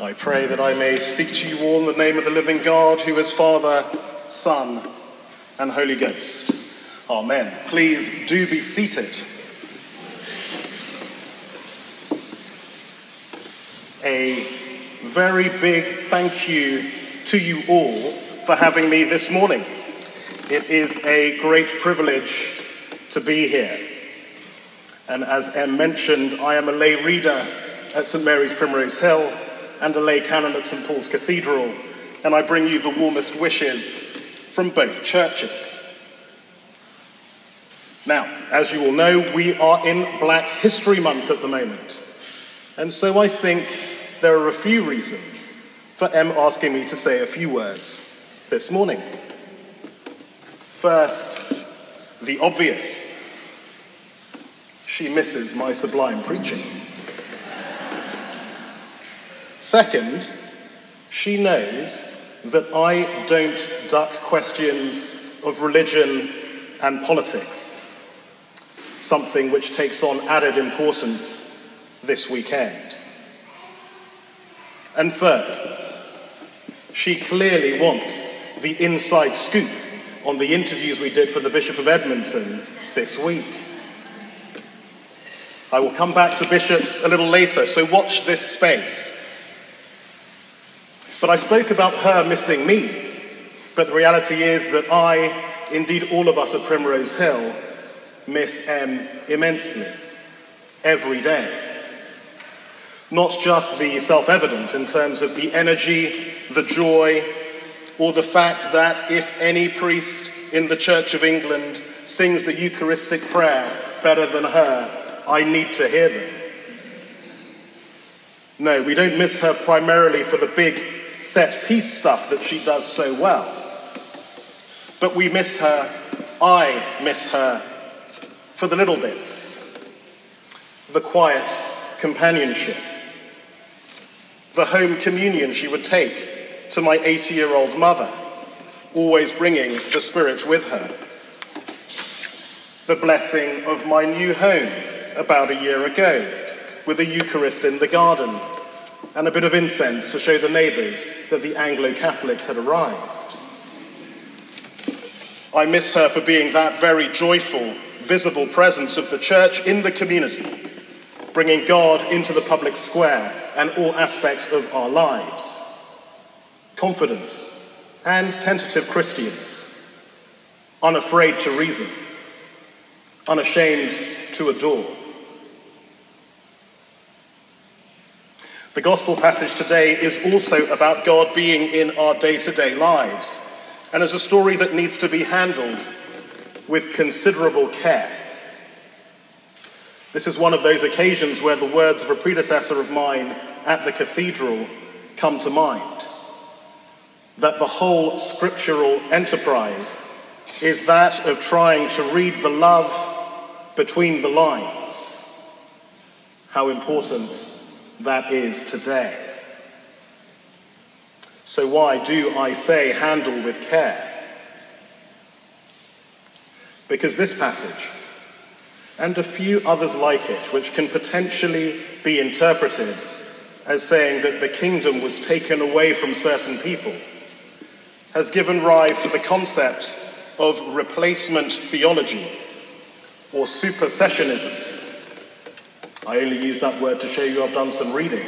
I pray that I may speak to you all in the name of the living God, who is Father, Son, and Holy Ghost. Amen. Please do be seated. A very big thank you to you all for having me this morning. It is a great privilege to be here. And as Em mentioned, I am a lay reader at St Mary's Primrose Hill and a lay canon at St Paul's Cathedral, and I bring you the warmest wishes from both churches. Now, as you all know, we are in Black History Month at the moment, and so I think there are a few reasons for M asking me to say a few words this morning. First, the obvious. She misses my sublime preaching. Second, she knows that I don't duck questions of religion and politics, something which takes on added importance this weekend. And third, she clearly wants the inside scoop on the interviews we did for the Bishop of Edmonton this week. I will come back to bishops a little later, so watch this space. But I spoke about her missing me. But the reality is that I, indeed all of us at Primrose Hill, miss M immensely every day. Not just the self evident in terms of the energy, the joy, or the fact that if any priest in the Church of England sings the Eucharistic prayer better than her, I need to hear them. No, we don't miss her primarily for the big set piece stuff that she does so well. But we miss her, I miss her, for the little bits. The quiet companionship. The home communion she would take to my 80 year old mother, always bringing the Spirit with her. The blessing of my new home about a year ago, with a Eucharist in the garden and a bit of incense to show the neighbours that the Anglo Catholics had arrived. I miss her for being that very joyful, visible presence of the church in the community, bringing God into the public square and all aspects of our lives. Confident and tentative Christians, unafraid to reason, unashamed to adore. The gospel passage today is also about God being in our day to day lives and is a story that needs to be handled with considerable care. This is one of those occasions where the words of a predecessor of mine at the cathedral come to mind. That the whole scriptural enterprise is that of trying to read the love between the lines. How important that is today. So, why do I say handle with care? Because this passage, and a few others like it, which can potentially be interpreted as saying that the kingdom was taken away from certain people, has given rise to the concept of replacement theology or supersessionism. I only use that word to show you I've done some reading.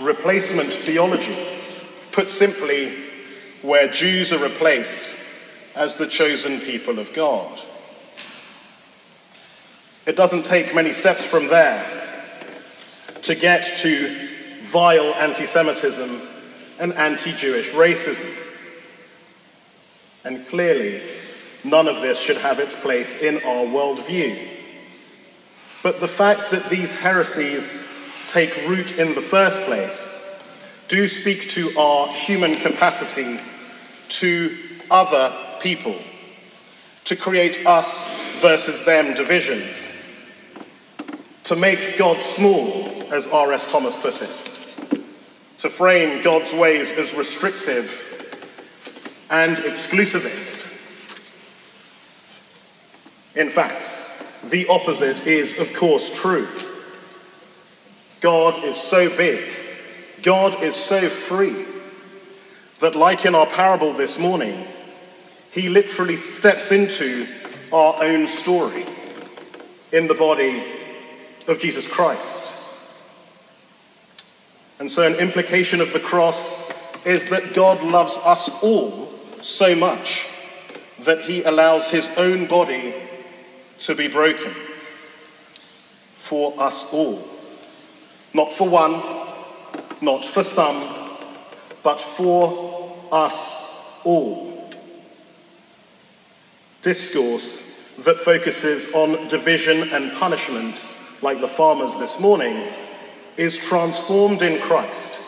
Replacement theology. Put simply, where Jews are replaced as the chosen people of God. It doesn't take many steps from there to get to vile anti Semitism and anti Jewish racism. And clearly, none of this should have its place in our worldview. But the fact that these heresies take root in the first place do speak to our human capacity to other people, to create us versus them divisions, to make God small, as R.S. Thomas put it, to frame God's ways as restrictive and exclusivist. In fact, the opposite is, of course, true. God is so big, God is so free that, like in our parable this morning, he literally steps into our own story in the body of Jesus Christ. And so, an implication of the cross is that God loves us all so much that he allows his own body to be broken for us all. Not for one, not for some, but for us all. Discourse that focuses on division and punishment, like the farmers this morning, is transformed in Christ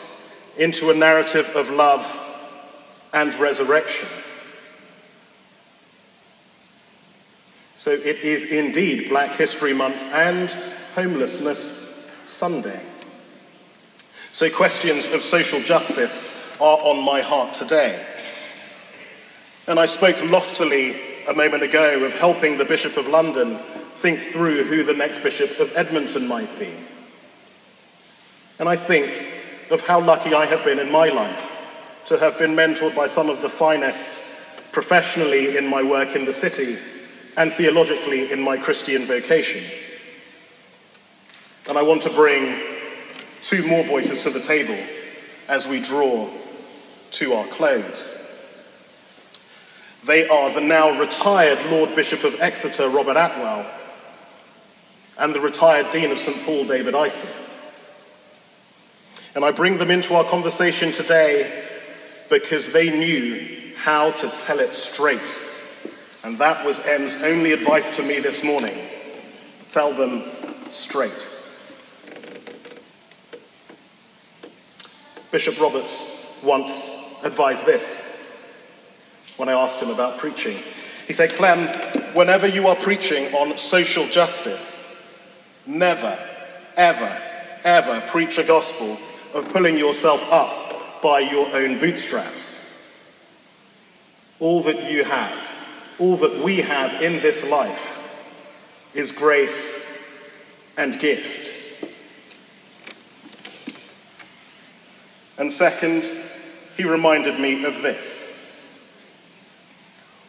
into a narrative of love and resurrection. So it is indeed Black History Month and Homelessness Sunday. So questions of social justice are on my heart today. And I spoke loftily a moment ago of helping the Bishop of London think through who the next Bishop of Edmonton might be. And I think of how lucky I have been in my life to have been mentored by some of the finest professionally in my work in the city and theologically in my Christian vocation. And I want to bring two more voices to the table as we draw to our close. They are the now retired Lord Bishop of Exeter, Robert Atwell, and the retired Dean of St. Paul, David Ison. And I bring them into our conversation today because they knew how to tell it straight. And that was M's only advice to me this morning. Tell them straight. Bishop Roberts once advised this when I asked him about preaching. He said, Clem, whenever you are preaching on social justice, never, ever, ever preach a gospel of pulling yourself up by your own bootstraps. All that you have, all that we have in this life is grace and gift. And second, he reminded me of this.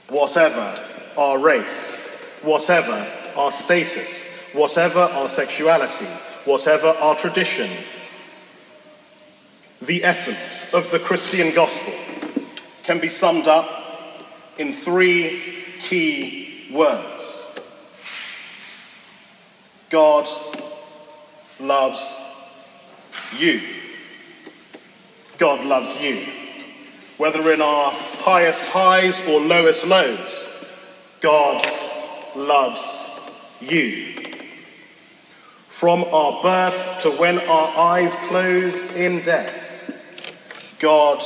Whatever our race, whatever our status, whatever our sexuality, whatever our tradition, the essence of the Christian gospel can be summed up in three key words God loves you. God loves you. Whether in our highest highs or lowest lows, God loves you. From our birth to when our eyes close in death, God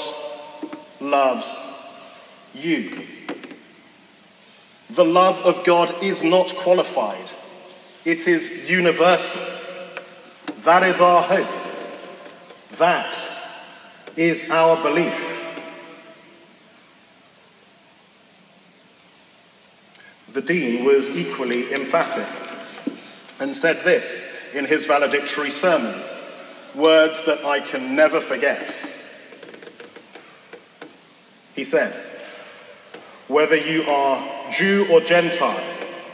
loves you. The love of God is not qualified, it is universal. That is our hope. That is our belief. The Dean was equally emphatic and said this in his valedictory sermon words that I can never forget. He said, Whether you are Jew or Gentile,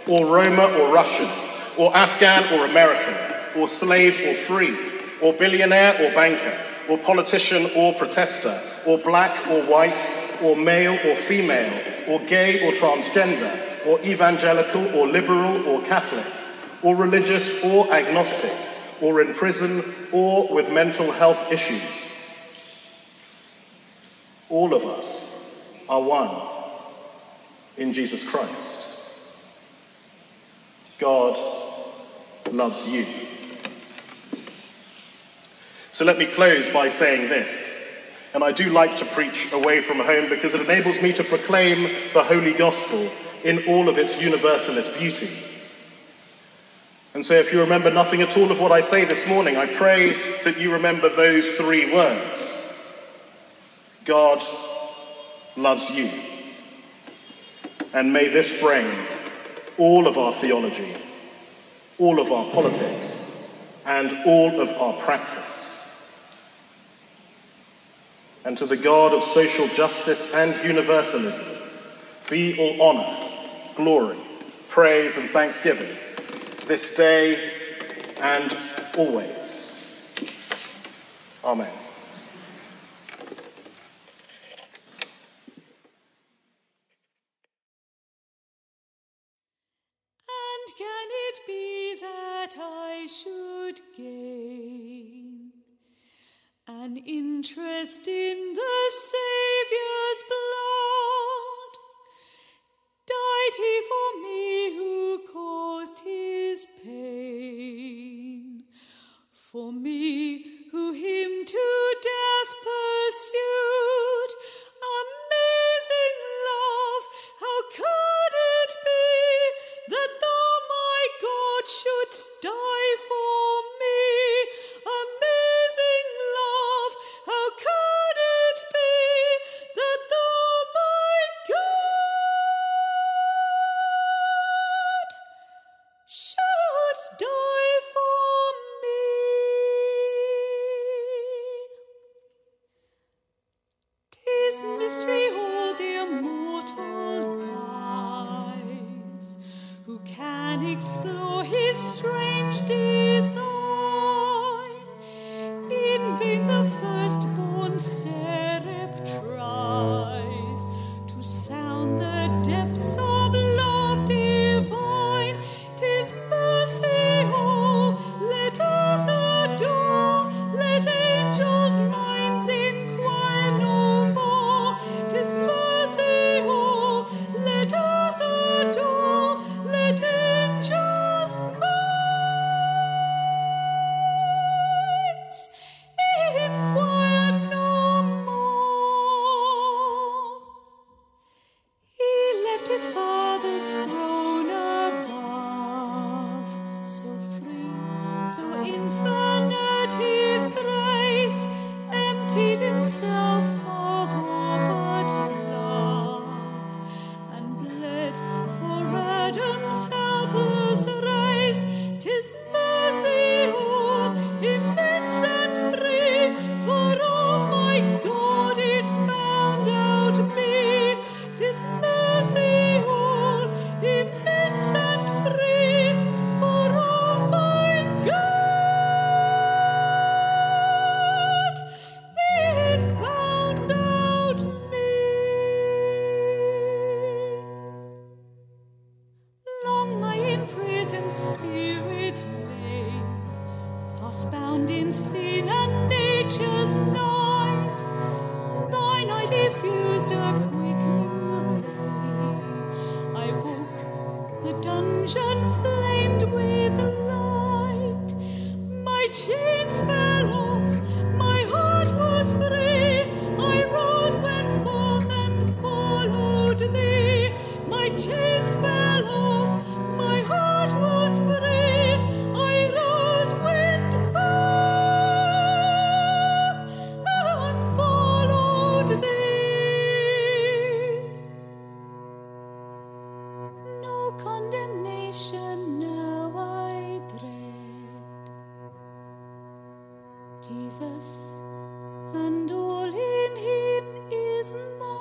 or Roma or Russian, or Afghan or American, or slave or free, or billionaire or banker, or politician or protester, or black or white, or male or female, or gay or transgender, or evangelical or liberal or Catholic, or religious or agnostic, or in prison or with mental health issues. All of us are one in Jesus Christ. God loves you. So let me close by saying this. And I do like to preach away from home because it enables me to proclaim the Holy Gospel in all of its universalist beauty. And so, if you remember nothing at all of what I say this morning, I pray that you remember those three words God loves you. And may this bring all of our theology, all of our politics, and all of our practice. And to the God of social justice and universalism be all honor, glory, praise, and thanksgiving this day and always. Amen. can it be that I should gain an interest in the Saviour's blood? Died he for me who caused his pain, for me who him to death. chains fell off. Jesus, and all in him is mine.